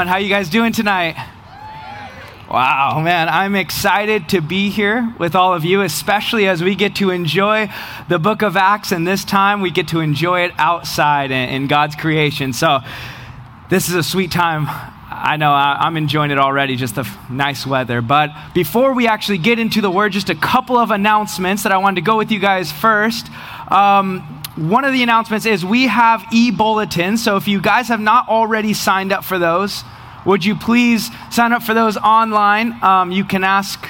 everyone. How you guys doing tonight? Wow, man, I'm excited to be here with all of you, especially as we get to enjoy the book of Acts, and this time we get to enjoy it outside in, God's creation. So, this is a sweet time. I know I'm enjoying it already, just the nice weather. But before we actually get into the word, just a couple of announcements that I wanted to go with you guys first. Um, one of the announcements is we have e bulletins. So, if you guys have not already signed up for those, would you please sign up for those online? Um, you can ask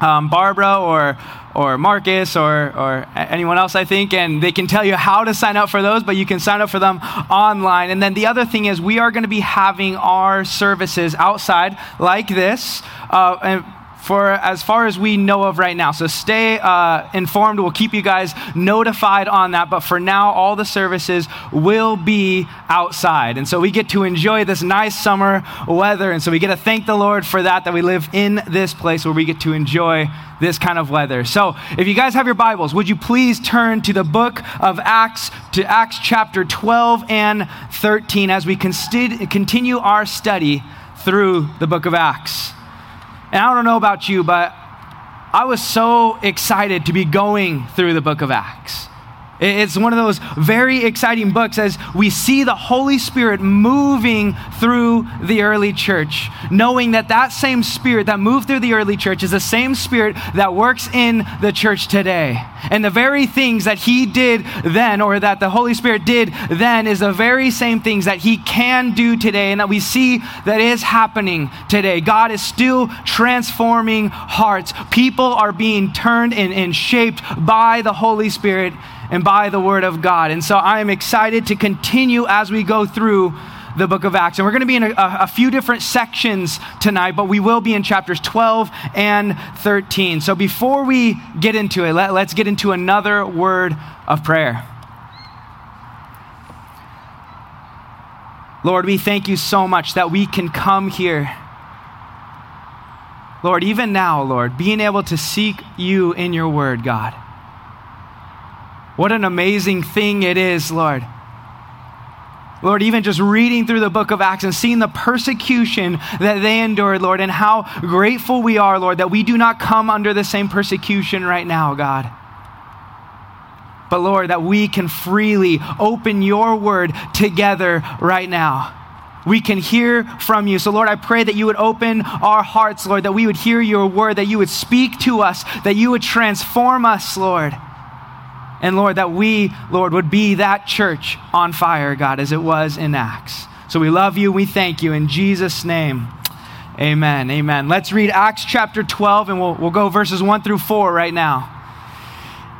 um, Barbara or or Marcus or, or anyone else, I think, and they can tell you how to sign up for those, but you can sign up for them online. And then the other thing is, we are going to be having our services outside like this. Uh, and for as far as we know of right now. So stay uh, informed. We'll keep you guys notified on that. But for now, all the services will be outside. And so we get to enjoy this nice summer weather. And so we get to thank the Lord for that, that we live in this place where we get to enjoy this kind of weather. So if you guys have your Bibles, would you please turn to the book of Acts, to Acts chapter 12 and 13 as we continue our study through the book of Acts. And I don't know about you, but I was so excited to be going through the book of Acts. It's one of those very exciting books as we see the Holy Spirit moving through the early church, knowing that that same Spirit that moved through the early church is the same Spirit that works in the church today. And the very things that He did then, or that the Holy Spirit did then, is the very same things that He can do today, and that we see that is happening today. God is still transforming hearts. People are being turned and, and shaped by the Holy Spirit and by the Word of God. And so I am excited to continue as we go through the book of Acts. And we're going to be in a, a, few different sections tonight, but we will be in chapters 12 and 13. So before we get into it, let, let's get into another word of prayer. Lord, we thank you so much that we can come here. Lord, even now, Lord, being able to seek you in your word, God. What an amazing thing it is, Lord. Lord, even just reading through the book of Acts and seeing the persecution that they endured, Lord, and how grateful we are, Lord, that we do not come under the same persecution right now, God. But Lord, that we can freely open your word together right now. We can hear from you. So, Lord, I pray that you would open our hearts, Lord, that we would hear your word, that you would speak to us, that you would transform us, Lord. And Lord, that we, Lord, would be that church on fire, God, as it was in Acts. So we love you. We thank you. In Jesus' name, amen. Amen. Let's read Acts chapter 12, and we'll, we'll go verses 1 through 4 right now.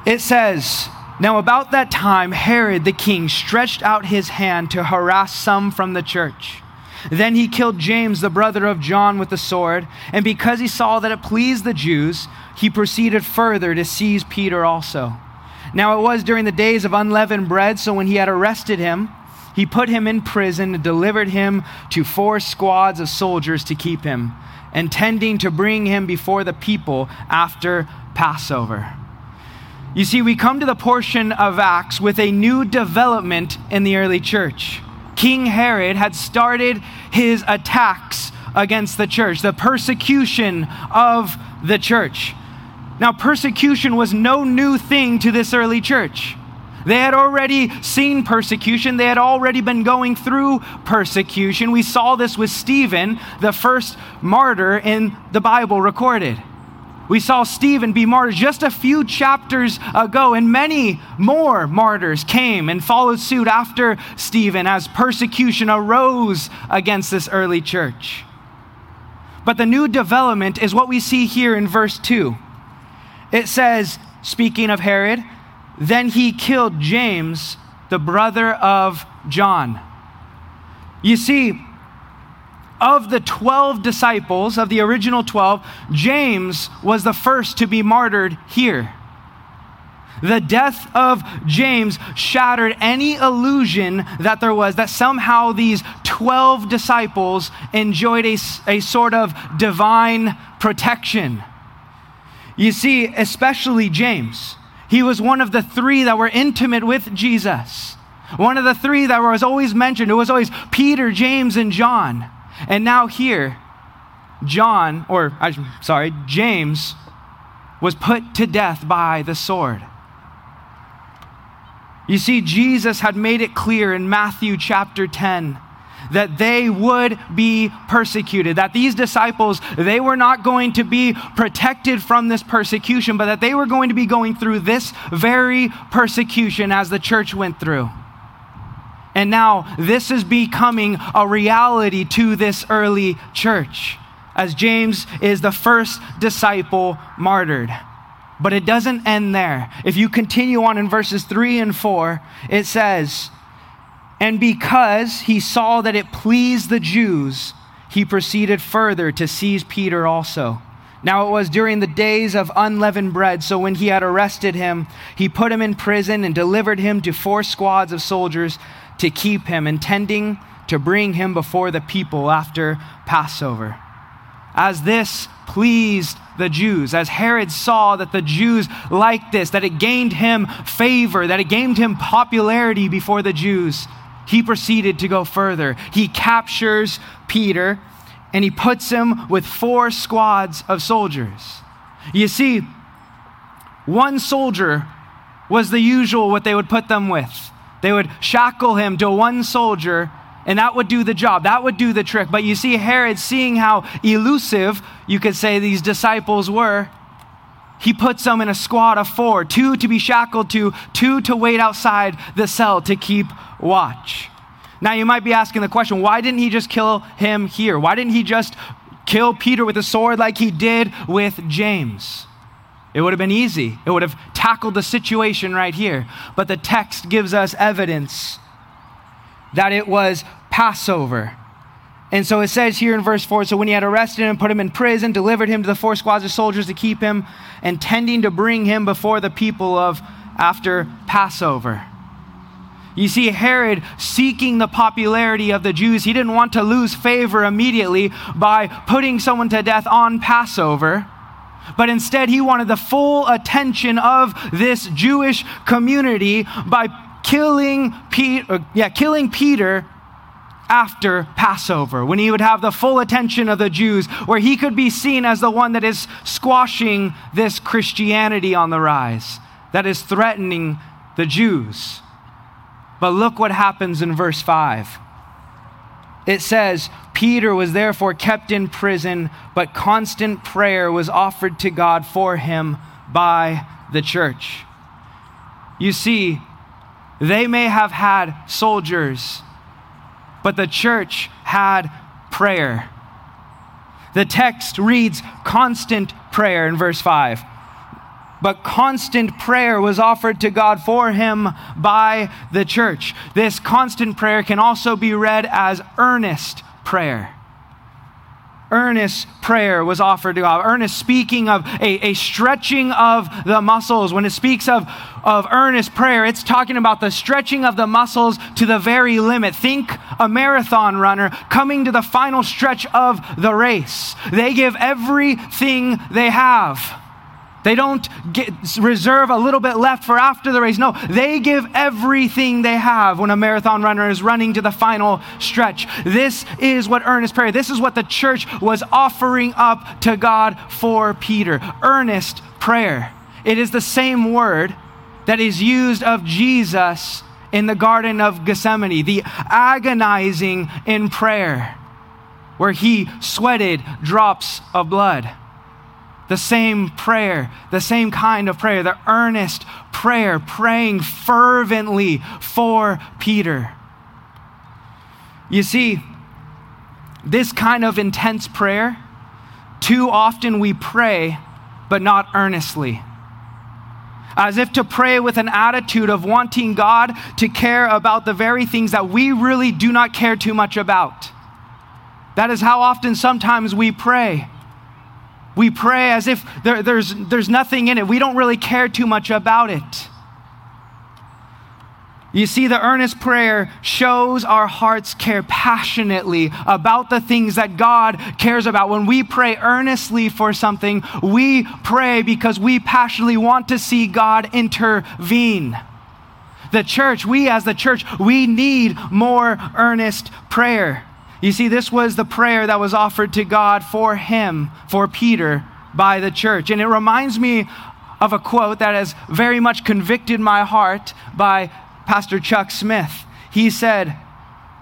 It says, Now about that time, Herod the king stretched out his hand to harass some from the church. Then he killed James, the brother of John, with the sword. And because he saw that it pleased the Jews, he proceeded further to seize Peter also. Now it was during the days of unleavened bread, so when he had arrested him, he put him in prison and delivered him to four squads of soldiers to keep him, intending to bring him before the people after Passover. You see, we come to the portion of Acts with a new development in the early church. King Herod had started his attacks against the church, the persecution of the church. Now, persecution was no new thing to this early church. They had already seen persecution. They had already been going through persecution. We saw this with Stephen, the first martyr in the Bible recorded. We saw Stephen be martyred just a few chapters ago, and many more martyrs came and followed suit after Stephen as persecution arose against this early church. But the new development is what we see here in verse 2. It says, speaking of Herod, then he killed James, the brother of John. You see, of the 12 disciples, of the original 12, James was the first to be martyred here. The death of James shattered any illusion that there was that somehow these 12 disciples enjoyed a, a sort of divine protection. You see, especially James. He was one of the three that were intimate with Jesus. One of the three that was always mentioned. It was always Peter, James, and John. And now here, John, or I'm sorry, James, was put to death by the sword. You see, Jesus had made it clear in Matthew chapter 10 that they would be persecuted, that these disciples, they were not going to be protected from this persecution, but that they were going to be going through this very persecution as the church went through. And now this is becoming a reality to this early church, as James is the first disciple martyred. But it doesn't end there. If you continue on in verses 3 and 4, it says, And because he saw that it pleased the Jews, he proceeded further to seize Peter also. Now it was during the days of unleavened bread, so when he had arrested him, he put him in prison and delivered him to four squads of soldiers to keep him, intending to bring him before the people after Passover. As this pleased the Jews, as Herod saw that the Jews liked this, that it gained him favor, that it gained him popularity before the Jews, he proceeded to go further. He captures Peter and he puts him with four squads of soldiers. You see, one soldier was the usual what they would put them with. They would shackle him to one soldier, and that would do the job. That would do the trick. But you see, Herod, seeing how elusive you could say these disciples were, he puts them in a squad of four two to be shackled to, two to wait outside the cell to keep watch. Now, you might be asking the question why didn't he just kill him here? Why didn't he just kill Peter with a sword like he did with James? It would have been easy. It would have tackled the situation right here. But the text gives us evidence that it was Passover. And so it says here in verse 4 so when he had arrested him, put him in prison, delivered him to the four squads of soldiers to keep him, intending to bring him before the people of after Passover. You see, Herod seeking the popularity of the Jews, he didn't want to lose favor immediately by putting someone to death on Passover but instead he wanted the full attention of this Jewish community by killing, Pe- uh, yeah, killing Peter after Passover, when he would have the full attention of the Jews, where he could be seen as the one that is squashing this Christianity on the rise, that is threatening the Jews. But look what happens in verse 5. It says, Peter was therefore kept in prison, but constant prayer was offered to God for him by the church. You see, they may have had soldiers, but the church had prayer. The text reads constant prayer in verse 5 but constant prayer was offered to God for him by the church. This constant prayer can also be read as earnest prayer. Earnest prayer was offered to God. Earnest speaking of a, a stretching of the muscles. When it speaks of, of earnest prayer, it's talking about the stretching of the muscles to the very limit. Think a marathon runner coming to the final stretch of the race. They give everything they have they don't get, reserve a little bit left for after the race. No, they give everything they have when a marathon runner is running to the final stretch. This is what earnest prayer, this is what the church was offering up to God for Peter. Earnest prayer. It is the same word that is used of Jesus in the Garden of Gethsemane, the agonizing in prayer, where he sweated drops of blood the same prayer, the same kind of prayer, the earnest prayer, praying fervently for Peter. You see, this kind of intense prayer, too often we pray, but not earnestly. As if to pray with an attitude of wanting God to care about the very things that we really do not care too much about. That is how often sometimes we pray. We pray as if there, there's, there's nothing in it. We don't really care too much about it. You see, the earnest prayer shows our hearts care passionately about the things that God cares about. When we pray earnestly for something, we pray because we passionately want to see God intervene. The church, we as the church, we need more earnest prayer. You see, this was the prayer that was offered to God for him, for Peter, by the church. And it reminds me of a quote that has very much convicted my heart by Pastor Chuck Smith. He said,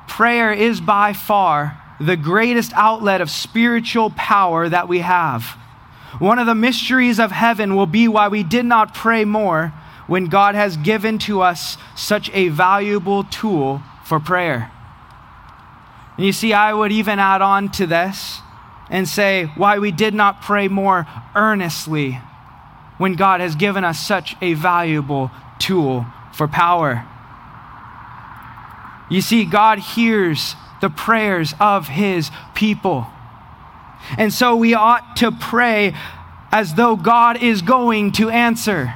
Prayer is by far the greatest outlet of spiritual power that we have. One of the mysteries of heaven will be why we did not pray more when God has given to us such a valuable tool for prayer. And you see, I would even add on to this and say why we did not pray more earnestly when God has given us such a valuable tool for power. You see, God hears the prayers of his people. And so we ought to pray as though God is going to answer.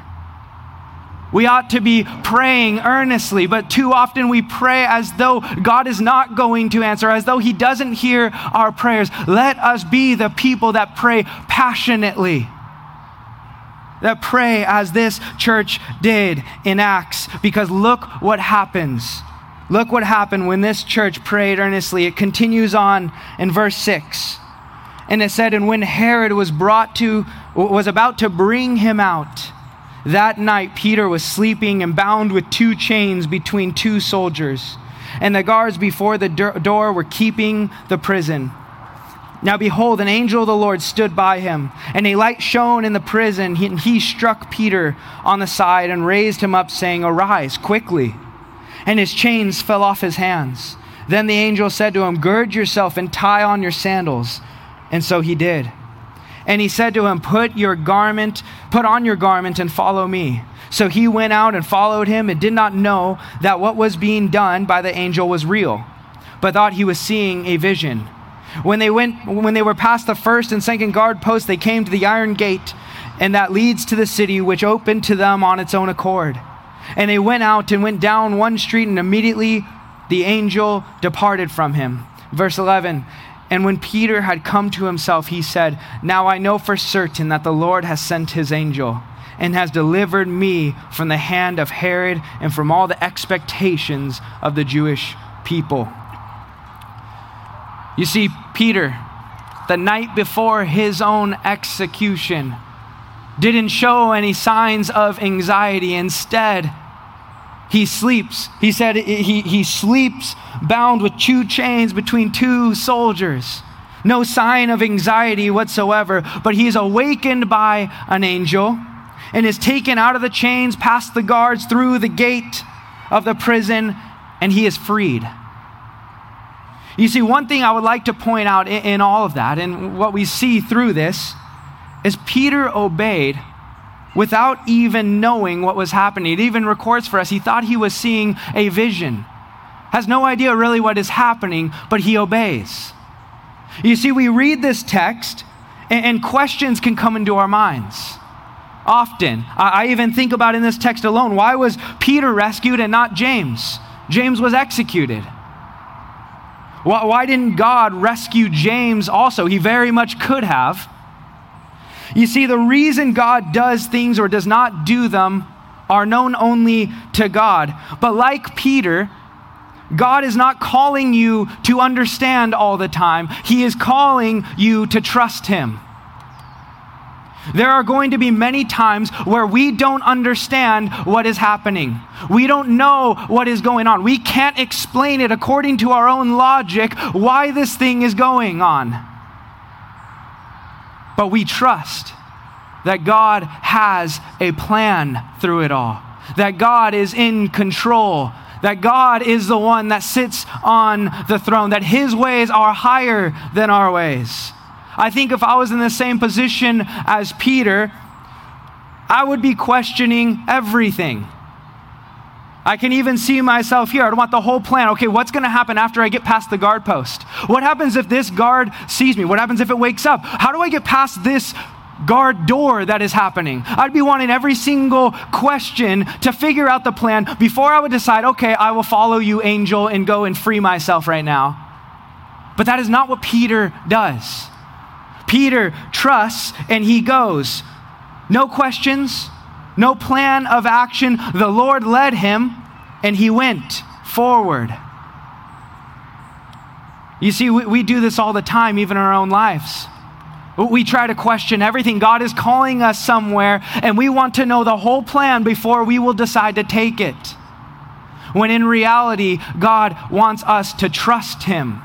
We ought to be praying earnestly, but too often we pray as though God is not going to answer, as though He doesn't hear our prayers. Let us be the people that pray passionately, that pray as this church did in Acts, because look what happens. Look what happened when this church prayed earnestly. It continues on in verse 6. And it said, And when Herod was brought to, was about to bring him out, that night, Peter was sleeping and bound with two chains between two soldiers, and the guards before the door were keeping the prison. Now, behold, an angel of the Lord stood by him, and a light shone in the prison. He, he struck Peter on the side and raised him up, saying, Arise quickly. And his chains fell off his hands. Then the angel said to him, Gird yourself and tie on your sandals. And so he did. And he said to him, Put your garment, put on your garment and follow me. So he went out and followed him and did not know that what was being done by the angel was real, but thought he was seeing a vision. When they went when they were past the first and second guard post, they came to the iron gate, and that leads to the city, which opened to them on its own accord. And they went out and went down one street, and immediately the angel departed from him. Verse 11 and when Peter had come to himself, he said, Now I know for certain that the Lord has sent his angel and has delivered me from the hand of Herod and from all the expectations of the Jewish people. You see, Peter, the night before his own execution, didn't show any signs of anxiety. Instead, he sleeps. He said he, he sleeps bound with two chains between two soldiers. No sign of anxiety whatsoever, but he is awakened by an angel and is taken out of the chains, past the guards, through the gate of the prison, and he is freed. You see, one thing I would like to point out in, in all of that, and what we see through this, is Peter obeyed without even knowing what was happening. It even records for us he thought he was seeing a vision, has no idea really what is happening, but he obeys. You see, we read this text, and, and questions can come into our minds. Often. I, even think about in this text alone why was Peter rescued and not James? James was executed. Why didn't God rescue James also? He very much could have. You see, the reason God does things or does not do them are known only to God. But like Peter, God is not calling you to understand all the time, He is calling you to trust Him. There are going to be many times where we don't understand what is happening. We don't know what is going on. We can't explain it according to our own logic why this thing is going on. But we trust that God has a plan through it all, that God is in control, that God is the one that sits on the throne, that his ways are higher than our ways. I think if I was in the same position as Peter, I would be questioning everything. I can even see myself here. I don't want the whole plan. Okay, what's going to happen after I get past the guard post? What happens if this guard sees me? What happens if it wakes up? How do I get past this guard door that is happening? I'd be wanting every single question to figure out the plan before I would decide, okay, I will follow you, angel, and go and free myself right now. But that is not what Peter does. Peter trusts and he goes. No questions, no plan of action. The Lord led him, and he went forward. You see, we, we do this all the time, even in our own lives. We try to question everything. God is calling us somewhere, and we want to know the whole plan before we will decide to take it. When in reality, God wants us to trust Him,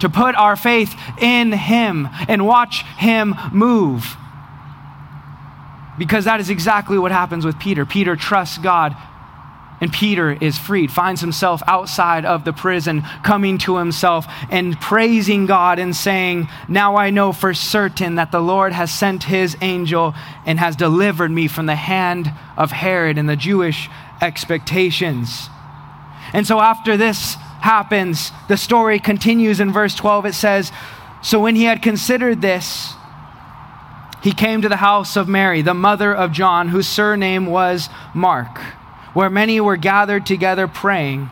to put our faith in Him and watch Him move. Because that is exactly what happens with Peter. Peter trusts God and Peter is freed, finds himself outside of the prison, coming to himself and praising God and saying, Now I know for certain that the Lord has sent his angel and has delivered me from the hand of Herod and the Jewish expectations. And so after this happens, the story continues in verse 12. It says, So when he had considered this, he came to the house of Mary, the mother of John, whose surname was Mark where many were gathered together praying.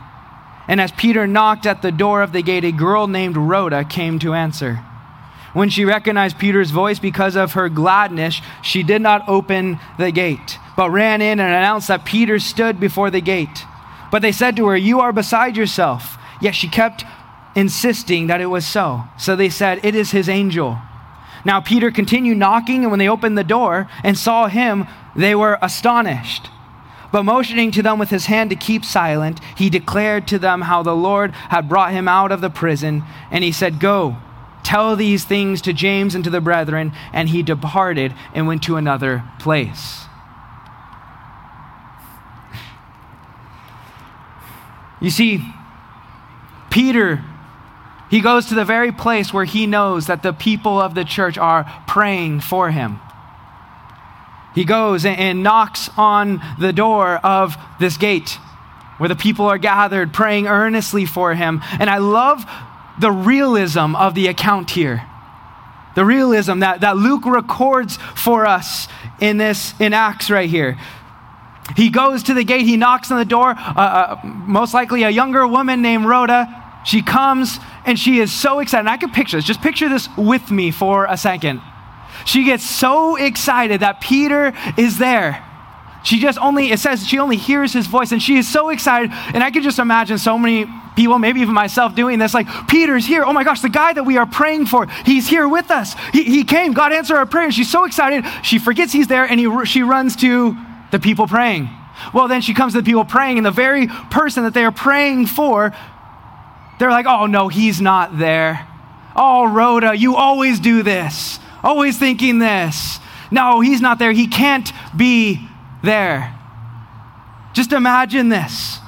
And as Peter knocked at the door of the gate, a girl named Rhoda came to answer. When she recognized Peter's voice because of her gladness, she did not open the gate, but ran in and announced that Peter stood before the gate. But they said to her, You are beside yourself. Yet she kept insisting that it was so. So they said, It is his angel. Now Peter continued knocking, and when they opened the door and saw him, they were astonished. But motioning to them with his hand to keep silent, he declared to them how the Lord had brought him out of the prison. And he said, Go, tell these things to James and to the brethren. And he departed and went to another place. You see, Peter, he goes to the very place where he knows that the people of the church are praying for him. He goes and knocks on the door of this gate where the people are gathered praying earnestly for him. And I love the realism of the account here. The realism that, that Luke records for us in this, in Acts right here. He goes to the gate, he knocks on the door. Uh, uh, most likely a younger woman named Rhoda. She comes and she is so excited. And I can picture this. Just picture this with me for a second. She gets so excited that Peter is there. She just only, it says she only hears his voice and she is so excited. And I can just imagine so many people, maybe even myself, doing this like, Peter's here. Oh my gosh, the guy that we are praying for, he's here with us. He, he came. God answered our prayer. And she's so excited. She forgets he's there and he, she runs to the people praying. Well, then she comes to the people praying, and the very person that they are praying for, they're like, oh no, he's not there. Oh, Rhoda, you always do this. Always thinking this. No, he's not there. He can't be there. Just imagine this.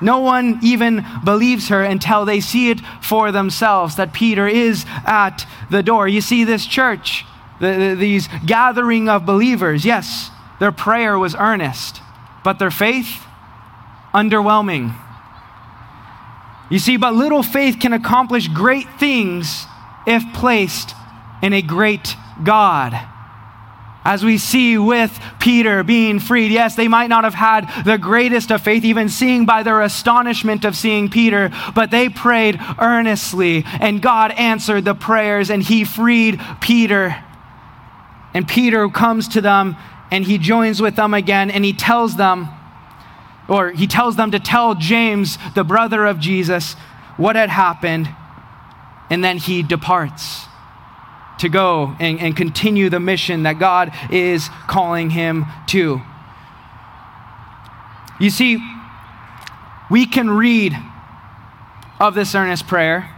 No one even believes her until they see it for themselves that Peter is at the door. You see, this church, the, the, these gathering of believers, yes, their prayer was earnest, but their faith, underwhelming. You see, but little faith can accomplish great things if placed in a great God. As we see with Peter being freed, yes, they might not have had the greatest of faith, even seeing by their astonishment of seeing Peter, but they prayed earnestly, and God answered the prayers, and he freed Peter. And Peter comes to them, and he joins with them again, and he tells them, or he tells them to tell James, the brother of Jesus, what had happened, and then he departs to go and, and continue the mission that God is calling him to. You see, we can read of this earnest prayer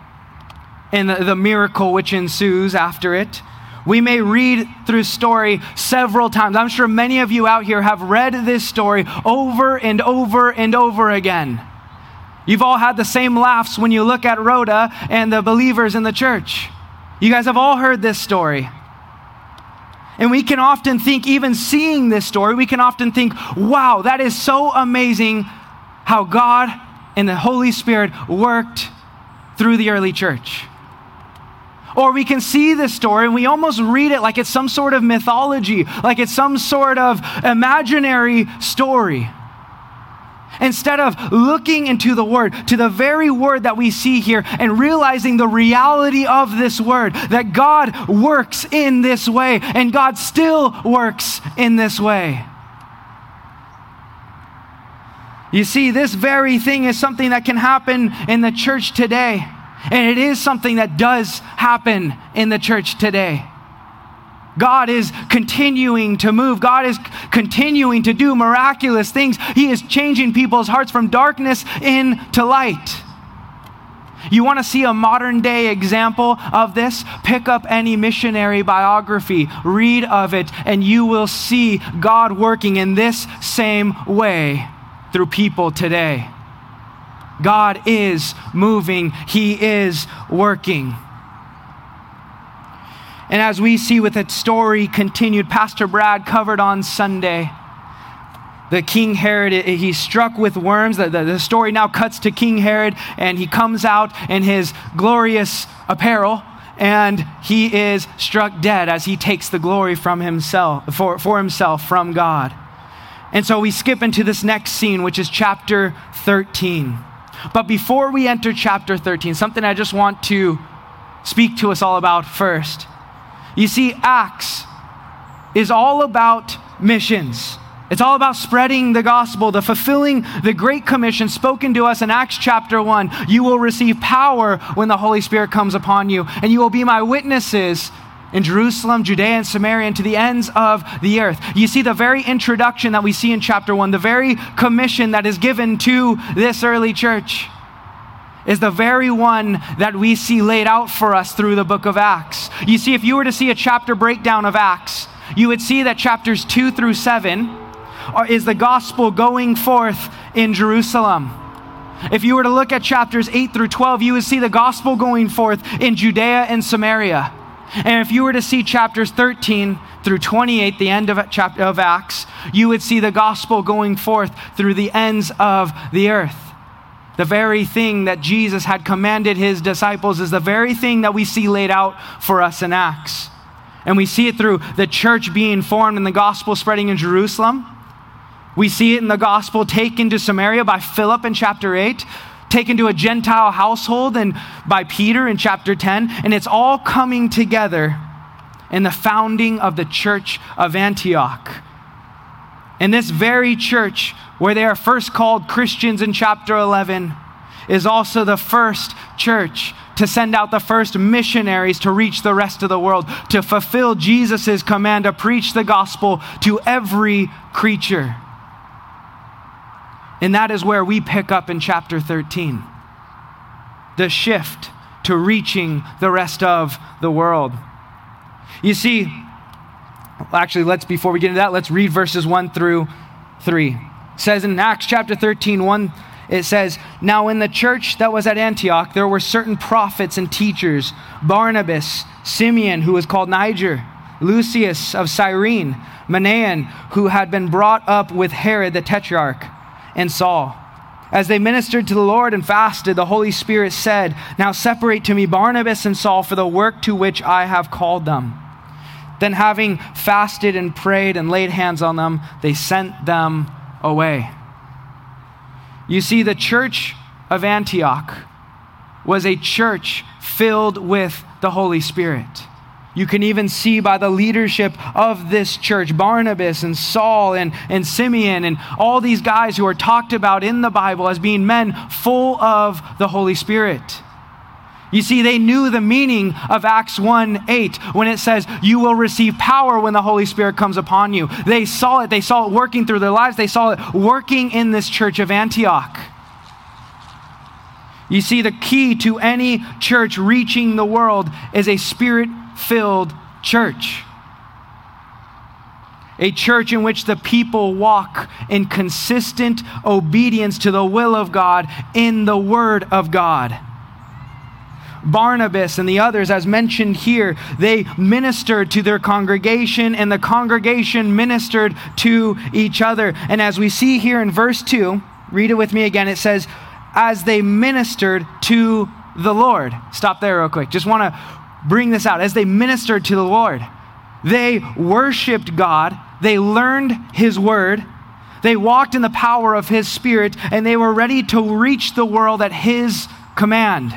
and the, the, miracle which ensues after it. We may read through story several times. I'm sure many of you out here have read this story over and over and over again. You've all had the same laughs when you look at Rhoda and the believers in the church. You guys have all heard this story. And we can often think, even seeing this story, we can often think, wow, that is so amazing how God and the Holy Spirit worked through the early church. Or we can see this story and we almost read it like it's some sort of mythology, like it's some sort of imaginary story. Instead of looking into the word, to the very word that we see here, and realizing the reality of this word, that God works in this way, and God still works in this way. You see, this very thing is something that can happen in the church today. And it is something that does happen in the church today. God is continuing to move. God is continuing to do miraculous things. He is changing people's hearts from darkness into light. You want to see a modern day example of this? Pick up any missionary biography, read of it, and you will see God working in this same way through people today. God is moving, He is working. And as we see with its story continued, Pastor Brad covered on Sunday, the King Herod, he's struck with worms. The, the, the, story now cuts to King Herod, and he comes out in his glorious apparel, and he is struck dead as he takes the glory from himself, for, for himself from God. And so we skip into this next scene, which is chapter 13. But before we enter chapter 13, something I just want to speak to us all about first. You see, Acts is all about missions. It's all about spreading the gospel, the fulfilling the great commission spoken to us in Acts chapter 1. You will receive power when the Holy Spirit comes upon you, and you will be my witnesses in Jerusalem, Judea, and Samaria, and to the ends of the earth. You see the very introduction that we see in chapter 1, the very commission that is given to this early church is the very one that we see laid out for us through the book of Acts. You see, if you were to see a chapter breakdown of Acts, you would see that chapters 2 through 7 are, is the gospel going forth in Jerusalem. If you were to look at chapters 8 through 12, you would see the gospel going forth in Judea and Samaria. And if you were to see chapters 13 through 28, the end of, chapter, of Acts, you would see the gospel going forth through the ends of the earth. The very thing that Jesus had commanded his disciples is the very thing that we see laid out for us in Acts. And we see it through the church being formed and the gospel spreading in Jerusalem. We see it in the gospel taken to Samaria by Philip in chapter 8, taken to a Gentile household and by Peter in chapter 10, and it's all coming together in the founding of the church of Antioch. In this very church where they are first called Christians in chapter 11, is also the first church to send out the first missionaries to reach the rest of the world, to fulfill Jesus' command to preach the gospel to every creature. And that is where we pick up in chapter 13 the shift to reaching the rest of the world. You see, actually, let's, before we get into that, let's read verses 1 through 3. It says in Acts chapter 13, 1, it says, Now in the church that was at Antioch, there were certain prophets and teachers Barnabas, Simeon, who was called Niger, Lucius of Cyrene, Manaen, who had been brought up with Herod the tetrarch and Saul. As they ministered to the Lord and fasted, the Holy Spirit said, Now separate to me Barnabas and Saul for the work to which I have called them. Then, having fasted and prayed and laid hands on them, they sent them away. You see, the church of Antioch was a church filled with the Holy Spirit. You can even see by the leadership of this church, Barnabas and Saul and, and Simeon and all these guys who are talked about in the Bible as being men full of the Holy Spirit. You see, they knew the meaning of Acts 1 8 when it says, You will receive power when the Holy Spirit comes upon you. They saw it. They saw it working through their lives. They saw it working in this church of Antioch. You see, the key to any church reaching the world is a spirit filled church. A church in which the people walk in consistent obedience to the will of God in the Word of God. Barnabas and the others, as mentioned here, they ministered to their congregation, and the congregation ministered to each other. And as we see here in verse 2, read it with me again, it says, As they ministered to the Lord. Stop there, real quick. Just want to bring this out. As they ministered to the Lord, they worshiped God, they learned His word, they walked in the power of His Spirit, and they were ready to reach the world at His command.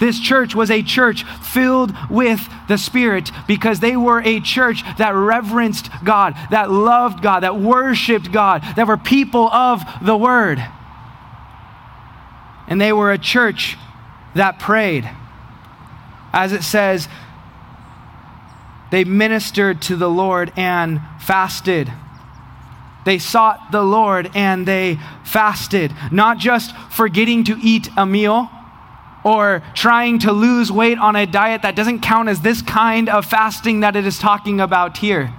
This church was a church filled with the Spirit because they were a church that reverenced God, that loved God, that worshiped God, that were people of the Word. And they were a church that prayed. As it says, they ministered to the Lord and fasted. They sought the Lord and they fasted, not just forgetting to eat a meal or trying to lose weight on a diet that doesn't count as this kind of fasting that it is talking about here.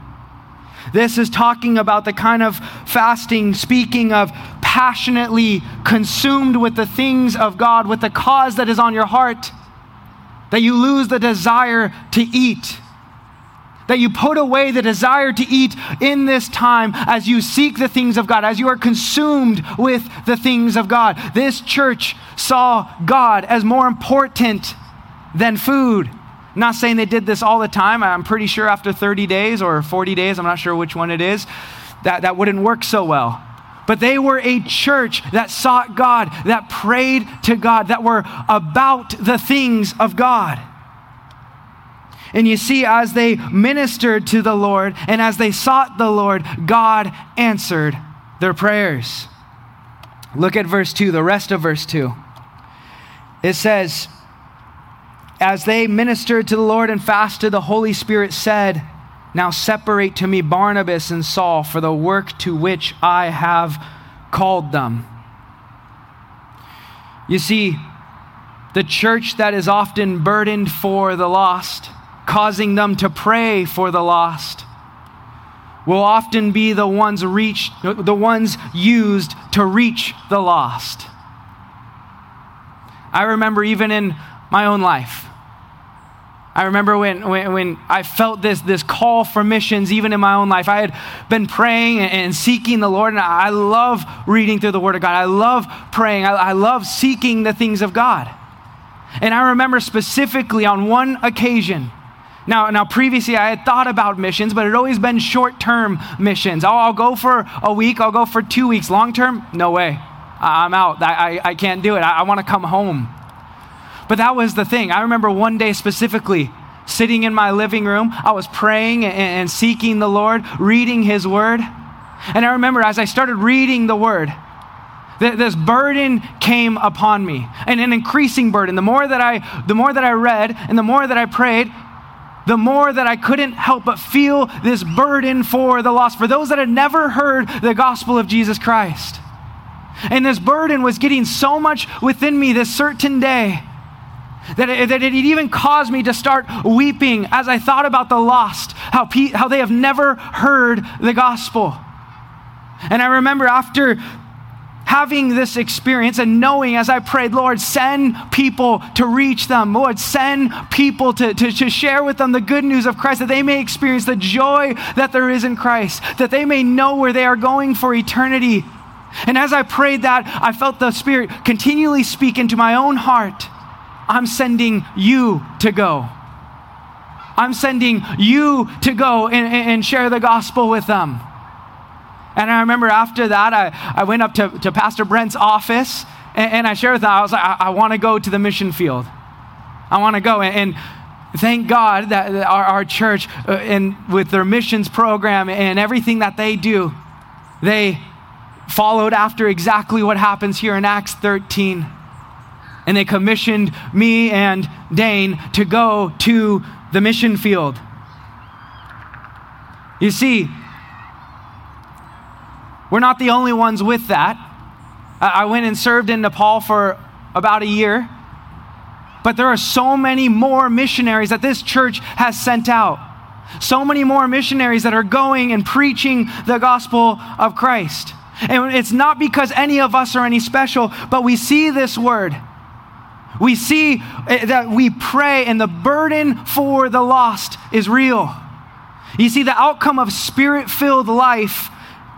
This is talking about the kind of fasting, speaking of passionately consumed with the things of God, with the cause that is on your heart, that you lose the desire to eat that you put away the desire to eat in this time as you seek the things of God, as you are consumed with the things of God. This church saw God as more important than food. I'm not saying they did this all the time. I'm pretty sure after 30 days or 40 days, I'm not sure which one it is, that, that wouldn't work so well. But they were a church that sought God, that prayed to God, that were about the things of God. And you see, as they ministered to the Lord and as they sought the Lord, God answered their prayers. Look at verse 2, the rest of verse 2. It says, As they ministered to the Lord and fasted, the Holy Spirit said, Now separate to me Barnabas and Saul for the work to which I have called them. You see, the church that is often burdened for the lost causing them to pray for the lost will often be the ones reached the ones used to reach the lost i remember even in my own life I remember when, when, when, I felt this, this call for missions, even in my own life. I had been praying and, seeking the Lord, and I love reading through the Word of God. I love praying. I, I love seeking the things of God. And I remember specifically on one occasion, now, now previously I had thought about missions, but it had always been short term missions. Oh, I'll go for a week, I'll go for two weeks. Long term, no way. I'm out. I, I, I can't do it. I, I want to come home. But that was the thing. I remember one day specifically sitting in my living room, I was praying and, seeking the Lord, reading His Word. And I remember as I started reading the Word, this burden came upon me and an increasing burden the more that i the more that i read and the more that i prayed the more that I couldn't help but feel this burden for the lost, for those that had never heard the gospel of Jesus Christ. And this burden was getting so much within me this certain day that it, that it even caused me to start weeping as I thought about the lost, how, pe- how they have never heard the gospel. And I remember after having this experience and knowing as I prayed, Lord, send people to reach them. Lord, send people to, to, to share with them the good news of Christ, that they may experience the joy that there is in Christ, that they may know where they are going for eternity. And as I prayed that, I felt the Spirit continually speak into my own heart I'm sending you to go. I'm sending you to go and, and share the gospel with them. And I remember after that, I, I went up to, to Pastor Brent's office and, and I shared with him, I was like, I, I want to go to the mission field. I want to go. And, and, thank God that our, our church, uh, and with their missions program and everything that they do, they followed after exactly what happens here in Acts 13. And they commissioned me and Dane to go to the mission field. You see, we're not the only ones with that. I went and served in Nepal for about a year. But there are so many more missionaries that this church has sent out. So many more missionaries that are going and preaching the gospel of Christ. And it's not because any of us are any special, but we see this word. We see eh, that we pray, and the burden for the lost is real. You see, the outcome of spirit filled life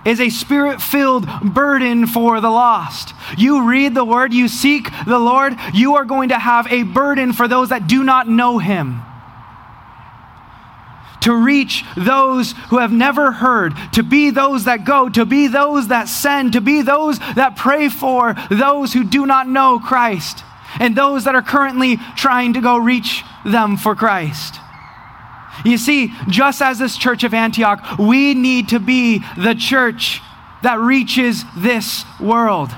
is a spirit filled burden for the lost. You read the word, you seek the Lord, you are going to have a burden for those that do not know him. To reach those who have never heard, to be those that go, to be those that send, to be those that pray for those who do not know Christ, and those that are currently trying to go reach them for Christ. You see, just as this church of Antioch, we need to be the church that reaches this world.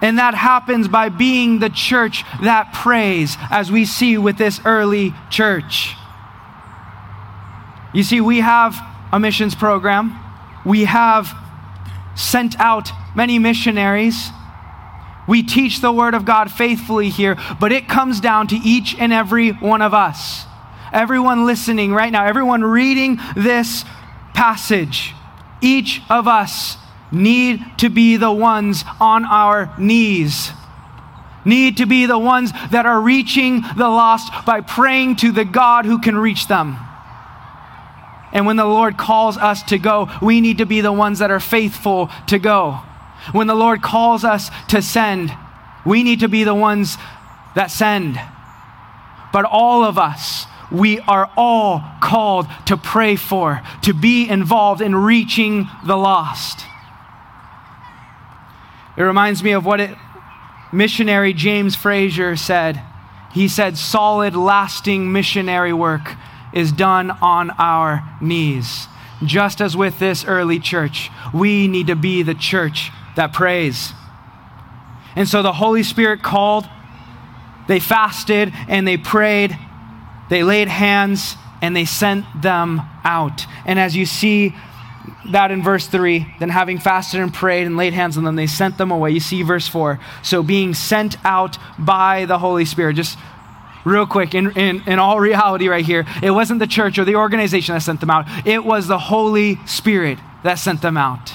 And that happens by being the church that prays, as we see with this early church. You see, we have a missions program, we have sent out many missionaries. We teach the Word of God faithfully here, but it comes down to each and every one of us. Everyone listening right now, everyone reading this passage, each of us need to be the ones on our knees. Need to be the ones that are reaching the lost by praying to the God who can reach them. And when the Lord calls us to go, we need to be the ones that are faithful to go. When the Lord calls us to send, we need to be the ones that send. But all of us, we are all called to pray for, to be involved in reaching the lost. It reminds me of what it, missionary James Fraser said. He said, solid, lasting missionary work is done on our knees. Just as with this early church, we need to be the church that prays. And so the Holy Spirit called, they fasted and they prayed, they laid hands and they sent them out. And as you see that in verse 3, then having fasted and prayed and laid hands on them, they sent them away. You see verse 4. So being sent out by the Holy Spirit. Just real quick, in, in, in all reality, right here, it wasn't the church or the organization that sent them out, it was the Holy Spirit that sent them out.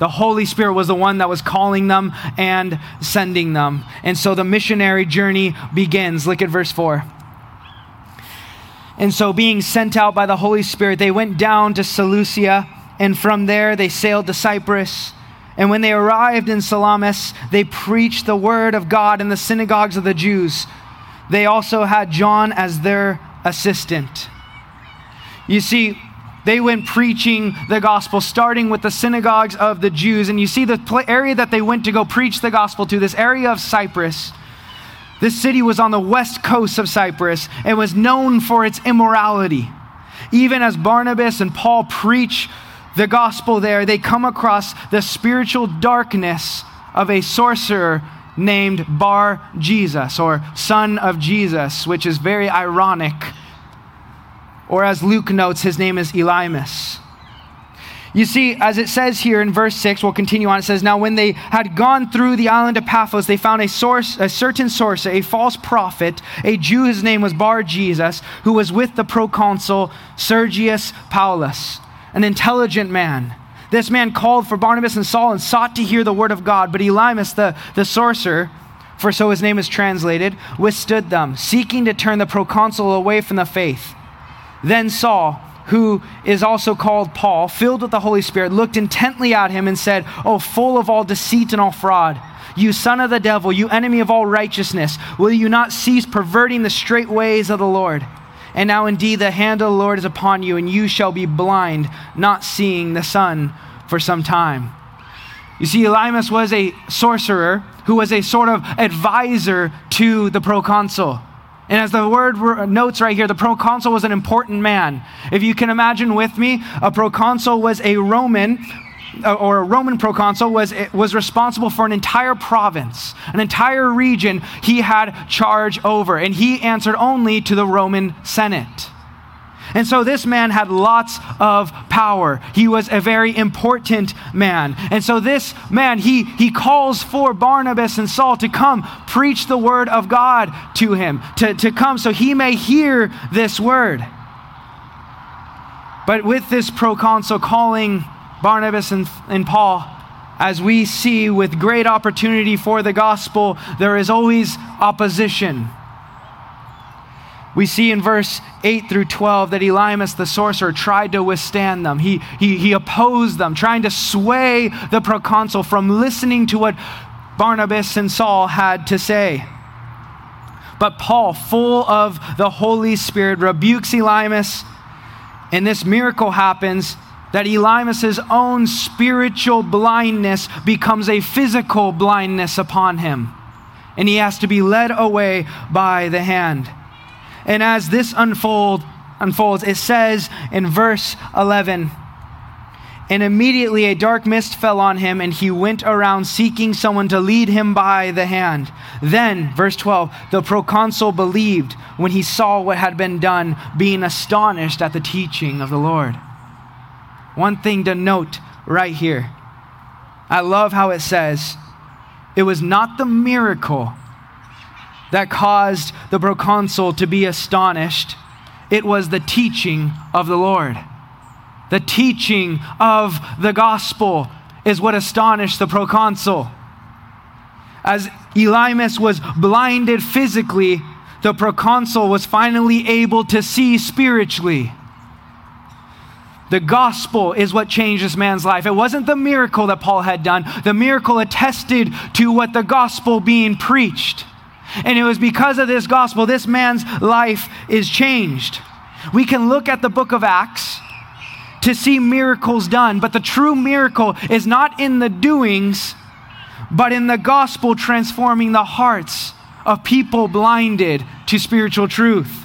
The Holy Spirit was the one that was calling them and sending them. And so the missionary journey begins. Look at verse 4. And so, being sent out by the Holy Spirit, they went down to Seleucia, and from there they sailed to Cyprus. And when they arrived in Salamis, they preached the word of God in the synagogues of the Jews. They also had John as their assistant. You see, they went preaching the gospel, starting with the synagogues of the Jews. And you see the area that they went to go preach the gospel to, this area of Cyprus. This city was on the west coast of Cyprus and was known for its immorality. Even as Barnabas and Paul preach the gospel there, they come across the spiritual darkness of a sorcerer named Bar Jesus, or son of Jesus, which is very ironic or as Luke notes, his name is Elymas. You see, as it says here in verse 6, we'll continue on. It says, Now when they had gone through the island of Paphos, they found a, source, a certain sorcerer, a false prophet, a Jew, his name was Bar Jesus, who was with the proconsul Sergius Paulus, an intelligent man. This man called for Barnabas and Saul and sought to hear the word of God, but Elymas, the, the sorcerer, for so his name is translated, withstood them, seeking to turn the proconsul away from the faith. Then Saul, who is also called Paul, filled with the Holy Spirit, looked intently at him and said, Oh, full of all deceit and all fraud, you son of the devil, you enemy of all righteousness, will you not cease perverting the straight ways of the Lord? And now indeed the hand of the Lord is upon you, and you shall be blind, not seeing the sun for some time. You see, Elymas was a sorcerer who was a sort of advisor to the proconsul. And as the word notes right here, the proconsul was an important man. If you can imagine with me, a proconsul was a Roman uh, or a Roman proconsul was, was responsible for an entire province, an entire region he had charge over, and he answered only to the Roman Senate. And so this man had lots of power. He was a very important man. And so this man, he, he calls for Barnabas and Saul to come preach the word of God to him, to, to come so he may hear this word. But with this proconsul calling Barnabas and, and Paul, as we see with great opportunity for the gospel, there is always opposition. We see in verse 8 through 12 that Elymas the sorcerer tried to withstand them. He, he, he opposed them, trying to sway the proconsul from listening to what Barnabas and Saul had to say. But Paul, full of the Holy Spirit, rebukes Elymas, and this miracle happens that Elymas's own spiritual blindness becomes a physical blindness upon him, and he has to be led away by the hand. And as this unfold, unfolds, it says in verse 11, And immediately a dark mist fell on him, and he went around seeking someone to lead him by the hand. Then, verse 12, the proconsul believed when he saw what had been done, being astonished at the teaching of the Lord. One thing to note right here I love how it says, it was not the miracle that caused the proconsul to be astonished, it was the teaching of the Lord. The teaching of the gospel is what astonished the proconsul. As Elymas was blinded physically, the proconsul was finally able to see spiritually. The gospel is what changed this man's life. It wasn't the miracle that Paul had done. The miracle attested to what the gospel being preached. And it was because of this gospel, this man's life is changed. We can look at the book of Acts to see miracles done. But the true miracle is not in the doings, but in the gospel transforming the hearts of people blinded to spiritual truth.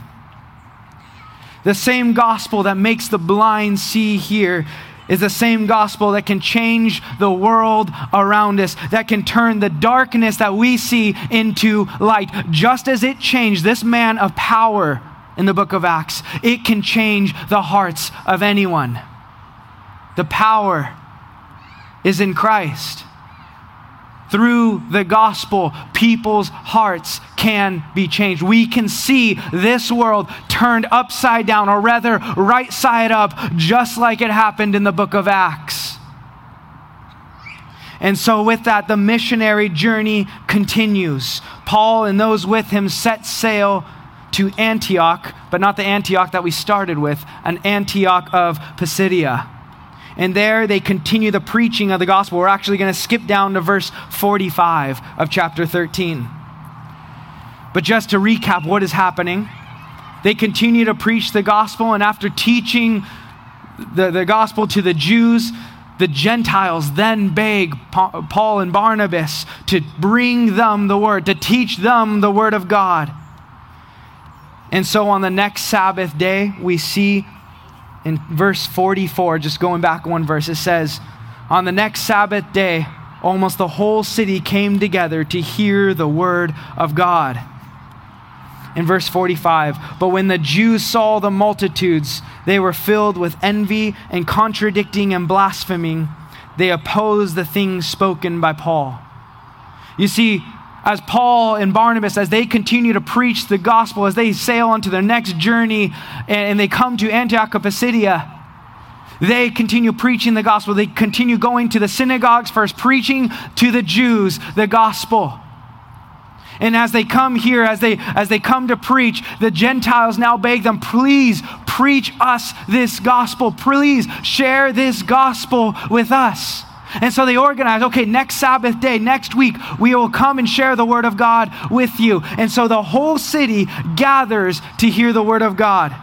The same gospel that makes the blind see here is the same gospel that can change the world around us, that can turn the darkness that we see into light. Just as it changed this man of power in the book of Acts. It can change the hearts of anyone. The power is in Christ. Through the gospel, people's hearts can be changed. We can see this world turned upside down, or rather, right side up, just like it happened in the book of Acts. And so, with that, the missionary journey continues. Paul and those with him set sail to Antioch, but not the Antioch that we started with, an Antioch of Pisidia. And there they continue the preaching of the gospel. We're actually going to skip down to verse 45 of chapter 13. But just to recap what is happening, they continue to preach the gospel, and after teaching the, the gospel to the Jews, the Gentiles then beg Paul and Barnabas to bring them the word, to teach them the word of God. And so on the next Sabbath day, we see in verse 44, just going back one verse, it says, On the next Sabbath day, almost the whole city came together to hear the word of God. In verse 45, but when the Jews saw the multitudes, they were filled with envy and contradicting and blaspheming. They opposed the things spoken by Paul. You see, as Paul and Barnabas, as they continue to preach the gospel, as they sail onto their next journey and, they come to Antioch of Pisidia, they continue preaching the gospel. They continue going to the synagogues first, preaching to the Jews the gospel. And as they come here, as they, as they come to preach, the Gentiles now beg them, please preach us this gospel. Please share this gospel with us. And so they organize, okay, next Sabbath day, next week, we will come and share the word of God with you. And so the whole city gathers to hear the word of God.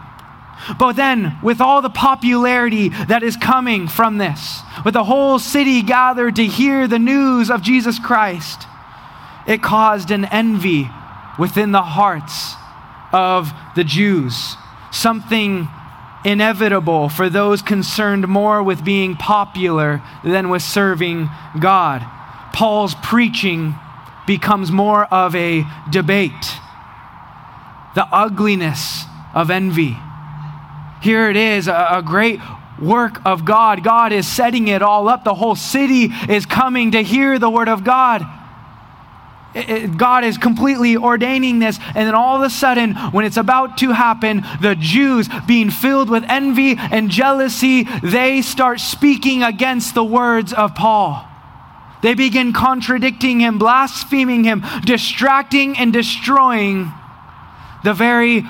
But then, with all the popularity that is coming from this, with the whole city gathered to hear the news of Jesus Christ, it caused an envy within the hearts of the Jews. Something inevitable for those concerned more with being popular than with serving God. Paul's preaching becomes more of a debate. The ugliness of envy. Here it is, a, a great work of God. God is setting it all up. The whole city is coming to hear the word of God God is completely ordaining this. And then all of a sudden, when it's about to happen, the Jews, being filled with envy and jealousy, they start speaking against the words of Paul. They begin contradicting him, blaspheming him, distracting and destroying the very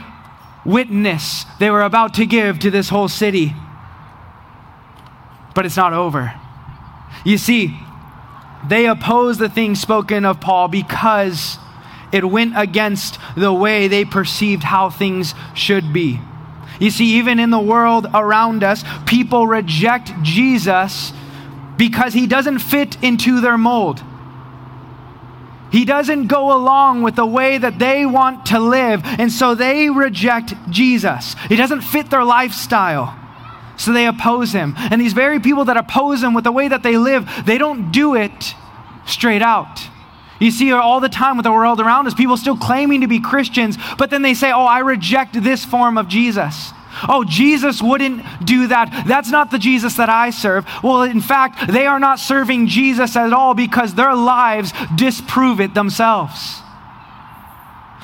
witness they were about to give to this whole city. But it's not over. You see, they opposed the things spoken of Paul because it went against the way they perceived how things should be. You see, even in the world around us, people reject Jesus because he doesn't fit into their mold. He doesn't go along with the way that they want to live, and so they reject Jesus. He doesn't fit their lifestyle. So they oppose him. And these very people that oppose him with the way that they live, they don't do it straight out. You see all the time with the world around us, people still claiming to be Christians, but then they say, Oh, I reject this form of Jesus. Oh, Jesus wouldn't do that. That's not the Jesus that I serve. Well, in fact, they are not serving Jesus at all because their lives disprove it themselves.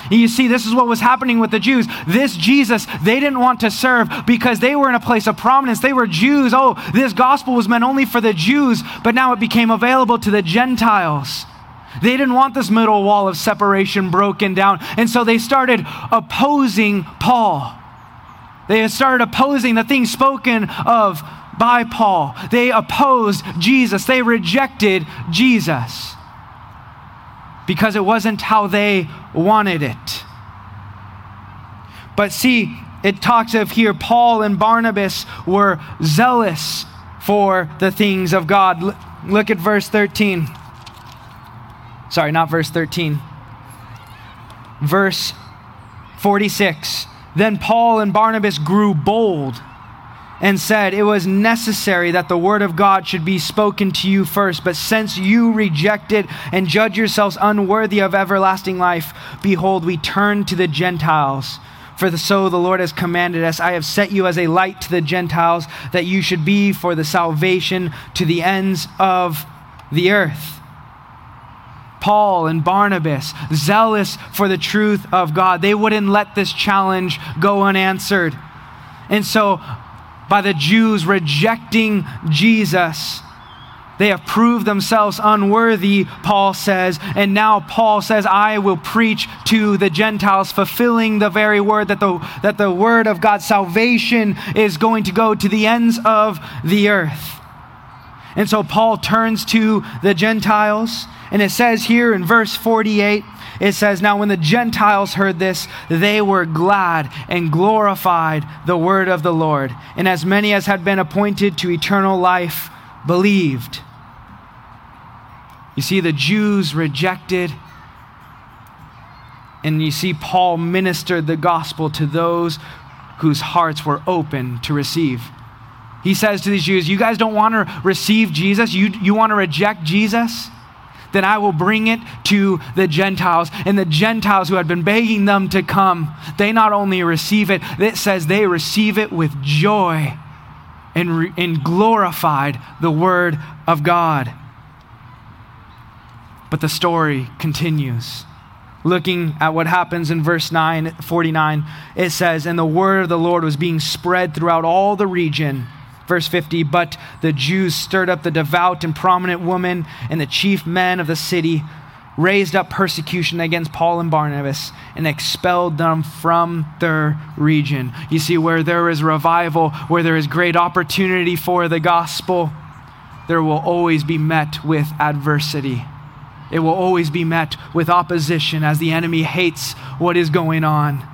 You see, this is what was happening with the Jews. This Jesus, they didn't want to serve because they were in a place of prominence. They were Jews. Oh, this gospel was meant only for the Jews, but now it became available to the Gentiles. They didn't want this middle wall of separation broken down. And so they started opposing Paul. They started opposing the things spoken of by Paul. They opposed Jesus. They rejected Jesus because it wasn't how they wanted it. But see, it talks of here Paul and Barnabas were zealous for the things of God. Look at verse 13. Sorry, not verse 13. Verse 46. Then Paul and Barnabas grew bold and said, It was necessary that the word of God should be spoken to you first. But since you reject it and judge yourselves unworthy of everlasting life, behold, we turn to the Gentiles. For the, so the Lord has commanded us I have set you as a light to the Gentiles, that you should be for the salvation to the ends of the earth. Paul and Barnabas, zealous for the truth of God, they wouldn't let this challenge go unanswered. And so by the Jews rejecting Jesus. They have proved themselves unworthy, Paul says. And now Paul says, I will preach to the Gentiles, fulfilling the very word that the, that the word of God's salvation is going to go to the ends of the earth. And so Paul turns to the Gentiles, and it says here in verse 48 it says, Now when the Gentiles heard this, they were glad and glorified the word of the Lord. And as many as had been appointed to eternal life believed. You see, the Jews rejected, and you see, Paul ministered the gospel to those whose hearts were open to receive. He says to these Jews, You guys don't want to receive Jesus? You, you want to reject Jesus? Then I will bring it to the Gentiles. And the Gentiles who had been begging them to come, they not only receive it, it says they receive it with joy and, re- and glorified the word of God. But the story continues. Looking at what happens in verse 9, 49, it says, And the word of the Lord was being spread throughout all the region Verse 50 But the Jews stirred up the devout and prominent women and the chief men of the city, raised up persecution against Paul and Barnabas, and expelled them from their region. You see, where there is revival, where there is great opportunity for the gospel, there will always be met with adversity. It will always be met with opposition as the enemy hates what is going on.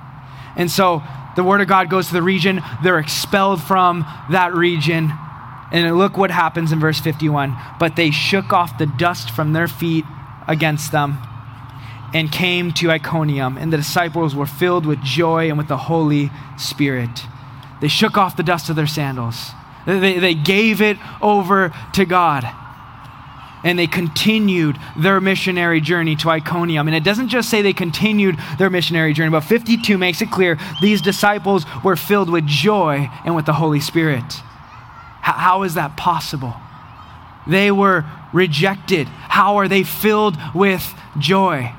And so the word of God goes to the region, they're expelled from that region. And look what happens in verse 51. But they shook off the dust from their feet against them and came to Iconium, and the disciples were filled with joy and with the Holy Spirit. They shook off the dust of their sandals, they, they gave it over to God and they continued their missionary journey to Iconium. And it doesn't just say they continued their missionary journey, but 52 makes it clear these disciples were filled with joy and with the Holy Spirit. how is that possible? They were rejected. How are they filled with joy?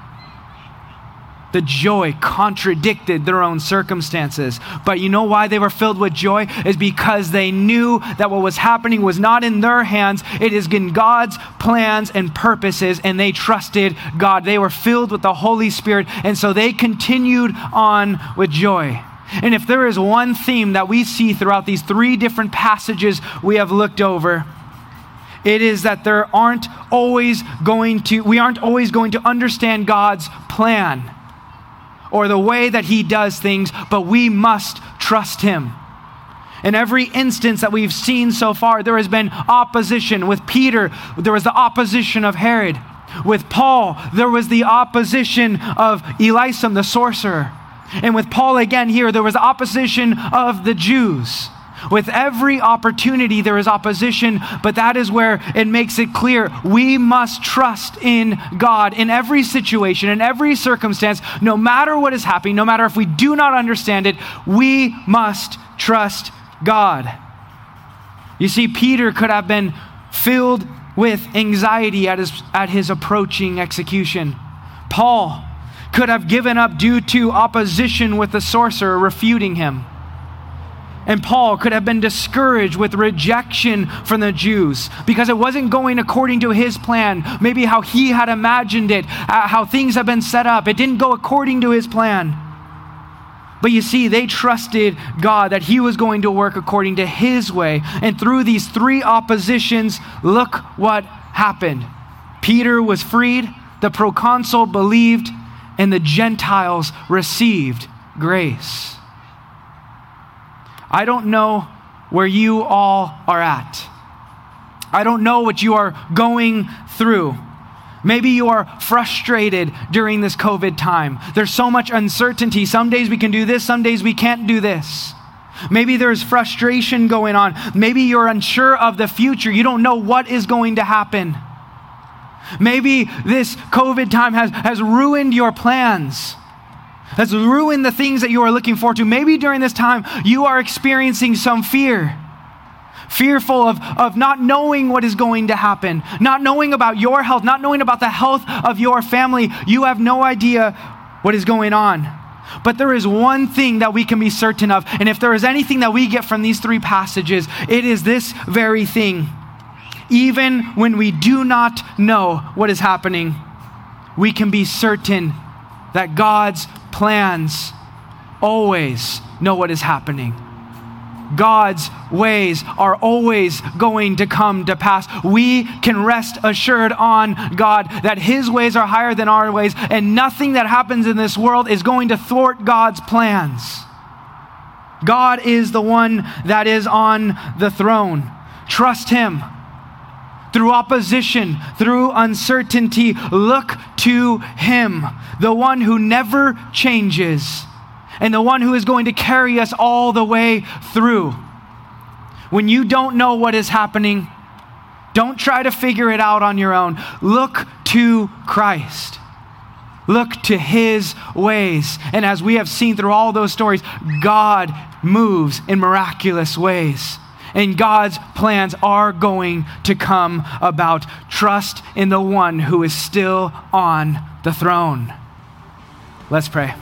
The joy contradicted their own circumstances. But you know why they were filled with joy? Is because they knew that what was happening was not in their hands, it is in God's plans and purposes, and they trusted God. They were filled with the Holy Spirit, and so they continued on with joy. And if there is one theme that we see throughout these three different passages we have looked over, it is that there aren't always going to we aren't always going to understand God's plan or the way that he does things, but we must trust him. In every instance that we've seen so far, there has been opposition. With Peter, there was the opposition of Herod. With Paul, there was the opposition of Elymas, the sorcerer. And with Paul again here, there was opposition of the Jews. With every opportunity, there is opposition, but that is where it makes it clear we must trust in God in every situation, in every circumstance, no matter what is happening, no matter if we do not understand it, we must trust God. You see, Peter could have been filled with anxiety at his, at his approaching execution. Paul could have given up due to opposition with the sorcerer refuting him. And Paul could have been discouraged with rejection from the Jews because it wasn't going according to his plan, maybe how he had imagined it, uh, how things have been set up. It didn't go according to his plan. But you see, they trusted God that He was going to work according to His way. And through these three oppositions, look what happened. Peter was freed, the proconsul believed, and the Gentiles received grace. I don't know where you all are at. I don't know what you are going through. Maybe you are frustrated during this COVID time. There's so much uncertainty. Some days we can do this, some days we can't do this. Maybe there's frustration going on. Maybe you're unsure of the future. You don't know what is going to happen. Maybe this COVID time has, has ruined your plans has ruined the things that you are looking forward to. Maybe during this time you are experiencing some fear. Fearful of, of not knowing what is going to happen, not knowing about your health, not knowing about the health of your family. You have no idea what is going on. But there is one thing that we can be certain of. And if there is anything that we get from these three passages, it is this very thing. Even when we do not know what is happening, we can be certain that God's plans always know what is happening. God's ways are always going to come to pass. We can rest assured on God that His ways are higher than our ways, and nothing that happens in this world is going to thwart God's plans. God is the one that is on the throne. Trust Him through opposition, through uncertainty, look to Him, the one who never changes, and the one who is going to carry us all the way through. When you don't know what is happening, don't try to figure it out on your own. Look to Christ. Look to his ways. And as we have seen through all those stories, God moves in miraculous ways and God's plans are going to come about. Trust in the one who is still on the throne. Let's pray.